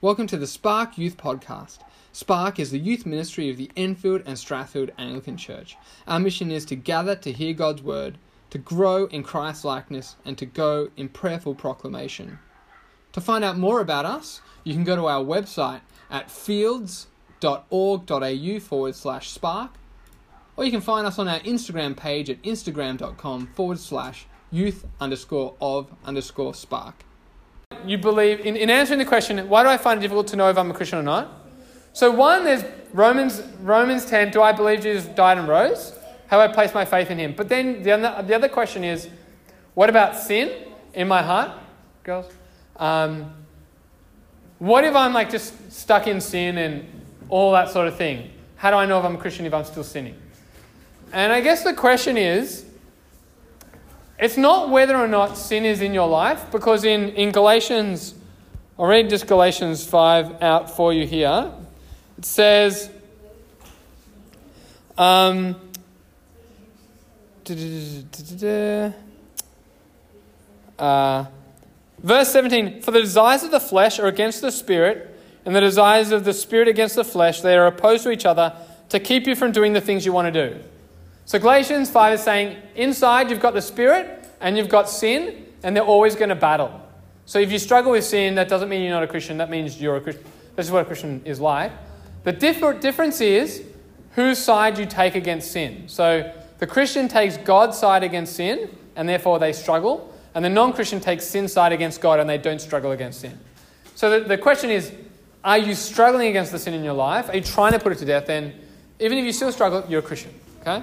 Welcome to the Spark Youth Podcast. Spark is the youth ministry of the Enfield and Strathfield Anglican Church. Our mission is to gather to hear God's word, to grow in Christ likeness, and to go in prayerful proclamation. To find out more about us, you can go to our website at fields.org.au forward slash spark, or you can find us on our Instagram page at instagram.com forward slash youth underscore of underscore spark. You believe, in, in answering the question, why do I find it difficult to know if I'm a Christian or not? So, one, there's Romans, Romans 10, do I believe Jesus died and rose? How I place my faith in him? But then the other, the other question is, what about sin in my heart, girls? Um, what if I'm like just stuck in sin and all that sort of thing? How do I know if I'm a Christian if I'm still sinning? And I guess the question is it's not whether or not sin is in your life, because in, in Galatians, I'll read just Galatians 5 out for you here. It says, um, uh, verse 17 For the desires of the flesh are against the spirit, and the desires of the spirit against the flesh, they are opposed to each other to keep you from doing the things you want to do. So Galatians 5 is saying inside you've got the spirit and you've got sin, and they're always going to battle. So if you struggle with sin, that doesn't mean you're not a Christian, that means you're a Christian. This is what a Christian is like. The diff- difference is whose side you take against sin. So the Christian takes God's side against sin, and therefore they struggle, and the non Christian takes sin's side against God, and they don't struggle against sin. So the, the question is are you struggling against the sin in your life? Are you trying to put it to death? Then, even if you still struggle, you're a Christian. Okay?